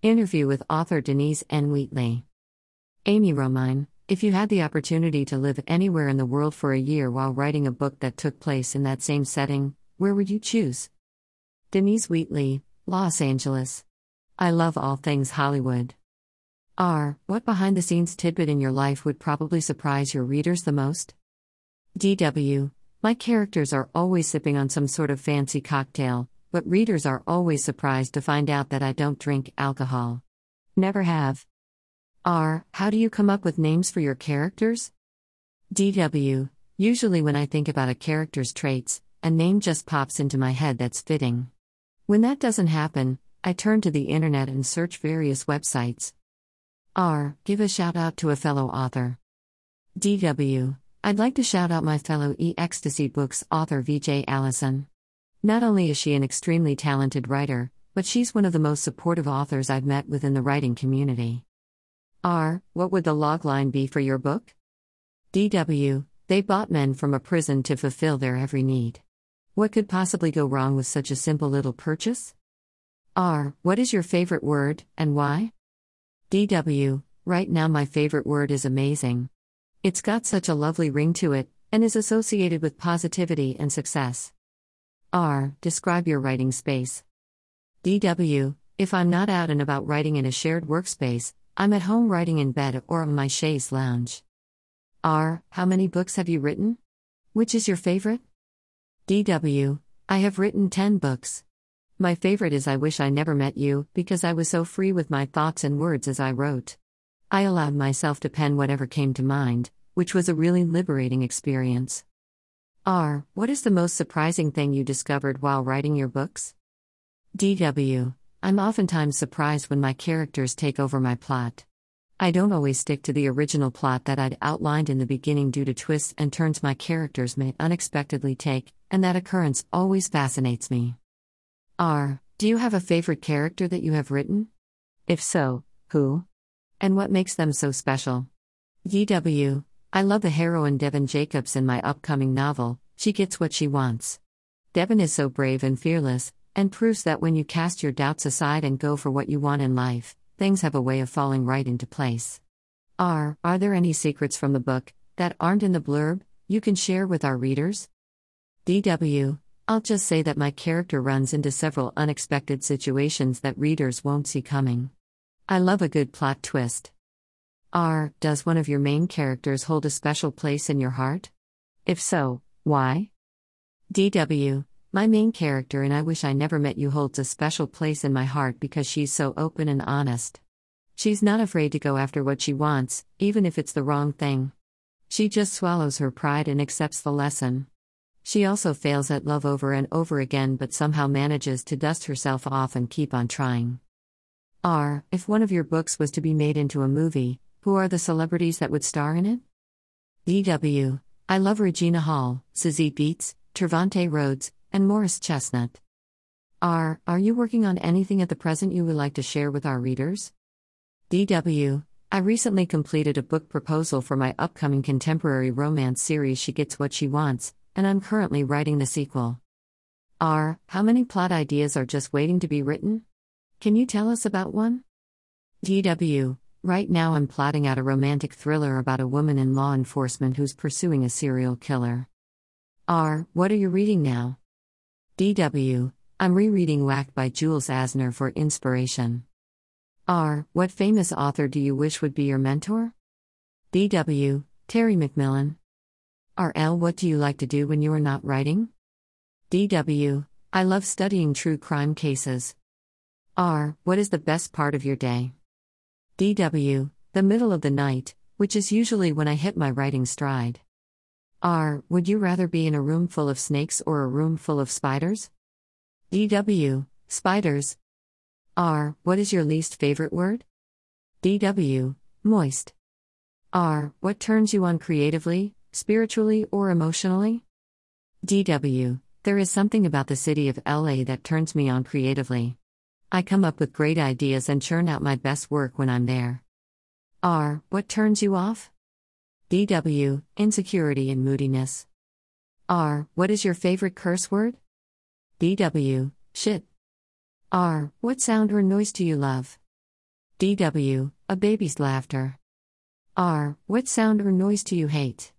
Interview with author Denise N. Wheatley. Amy Romine, if you had the opportunity to live anywhere in the world for a year while writing a book that took place in that same setting, where would you choose? Denise Wheatley, Los Angeles. I love all things Hollywood. R. What behind the scenes tidbit in your life would probably surprise your readers the most? DW. My characters are always sipping on some sort of fancy cocktail, but readers are always surprised to find out that I don't drink alcohol. Never have. R. How do you come up with names for your characters? DW. Usually, when I think about a character's traits, a name just pops into my head that's fitting. When that doesn't happen, I turn to the internet and search various websites. R. Give a shout out to a fellow author. DW. I'd like to shout out my fellow E Ecstasy Books author VJ Allison. Not only is she an extremely talented writer, but she's one of the most supportive authors I've met within the writing community. R. What would the logline be for your book? DW. They bought men from a prison to fulfill their every need. What could possibly go wrong with such a simple little purchase? R. What is your favorite word, and why? DW. Right now, my favorite word is amazing. It's got such a lovely ring to it, and is associated with positivity and success. R. Describe your writing space. DW. If I'm not out and about writing in a shared workspace, I'm at home writing in bed or on my chaise lounge. R. How many books have you written? Which is your favorite? DW. I have written 10 books. My favorite is I Wish I Never Met You, because I was so free with my thoughts and words as I wrote. I allowed myself to pen whatever came to mind, which was a really liberating experience. R. What is the most surprising thing you discovered while writing your books? DW. I'm oftentimes surprised when my characters take over my plot. I don't always stick to the original plot that I'd outlined in the beginning due to twists and turns my characters may unexpectedly take, and that occurrence always fascinates me. R. Do you have a favorite character that you have written? If so, who? And what makes them so special? DW. I love the heroine Devon Jacobs in my upcoming novel, She Gets What She Wants. Devon is so brave and fearless, and proves that when you cast your doubts aside and go for what you want in life, things have a way of falling right into place. R. Are there any secrets from the book that aren't in the blurb you can share with our readers? DW. I'll just say that my character runs into several unexpected situations that readers won't see coming. I love a good plot twist. R. Does one of your main characters hold a special place in your heart? If so, why? DW. My main character and I Wish I Never Met You holds a special place in my heart because she's so open and honest. She's not afraid to go after what she wants, even if it's the wrong thing. She just swallows her pride and accepts the lesson. She also fails at love over and over again but somehow manages to dust herself off and keep on trying. R. If one of your books was to be made into a movie, who are the celebrities that would star in it? DW. I love Regina Hall, Zazie Beetz, Trevante Rhodes, and Morris Chestnut. R. Are you working on anything at the present you would like to share with our readers? DW. I recently completed a book proposal for my upcoming contemporary romance series She Gets What She Wants, and I'm currently writing the sequel. R. How many plot ideas are just waiting to be written? Can you tell us about one? DW. Right now, I'm plotting out a romantic thriller about a woman in law enforcement who's pursuing a serial killer. R. What are you reading now? DW. I'm rereading Whacked by Jules Asner for inspiration. R. What famous author do you wish would be your mentor? DW. Terry McMillan. RL. What do you like to do when you are not writing? DW. I love studying true crime cases. R. What is the best part of your day? DW, the middle of the night, which is usually when I hit my writing stride. R. Would you rather be in a room full of snakes or a room full of spiders? DW, spiders. R. What is your least favorite word? DW, moist. R. What turns you on creatively, spiritually, or emotionally? DW, there is something about the city of LA that turns me on creatively. I come up with great ideas and churn out my best work when I'm there. R. What turns you off? DW. Insecurity and moodiness. R. What is your favorite curse word? DW. Shit. R. What sound or noise do you love? DW, a baby's laughter. R, what sound or noise do you hate?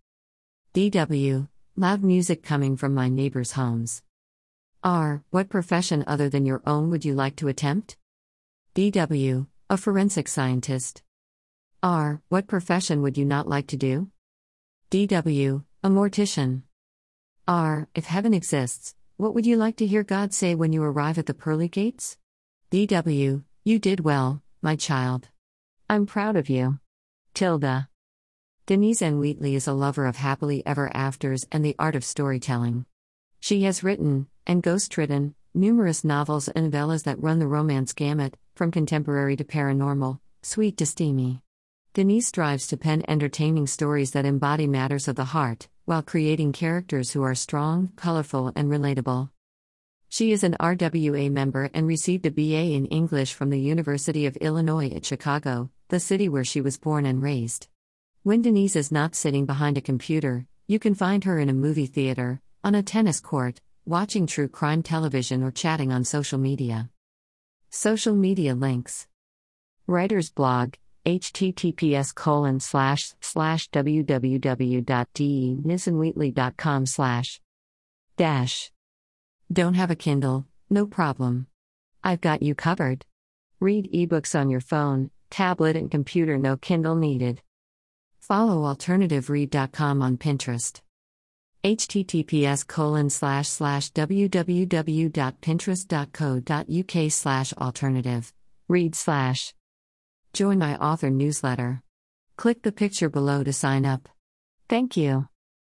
DW, loud music coming from my neighbors' homes. R, what profession other than your own would you like to attempt? DW, a forensic scientist. R, what profession would you not like to do? DW, a mortician. R, if heaven exists, what would you like to hear God say when you arrive at the pearly gates? DW, you did well, my child. I'm proud of you. Tilda. Denise N. Wheatley is a lover of happily ever afters and the art of storytelling. She has written, and ghostwritten, numerous novels and novellas that run the romance gamut, from contemporary to paranormal, sweet to steamy. Denise strives to pen entertaining stories that embody matters of the heart, while creating characters who are strong, colorful, and relatable. She is an RWA member and received a BA in English from the University of Illinois at Chicago, the city where she was born and raised. When Denise is not sitting behind a computer, you can find her in a movie theater, on a tennis court, watching true crime television, or chatting on social media. Social media links. Writer's blog https colon slash slash slash dash. Don't have a kindle? No problem. I've got you covered. Read ebooks on your phone tablet and computer no kindle needed. Follow alternativeread.com on pinterest https colon slash slash www.pinterest.co.uk slash alternative read slash Join my author newsletter. Click the picture below to sign up. Thank you.